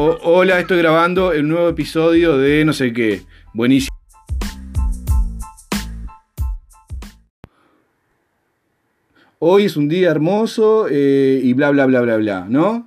hola, estoy grabando el nuevo episodio de no sé qué. Buenísimo. Hoy es un día hermoso eh, y bla, bla, bla, bla, bla, ¿no?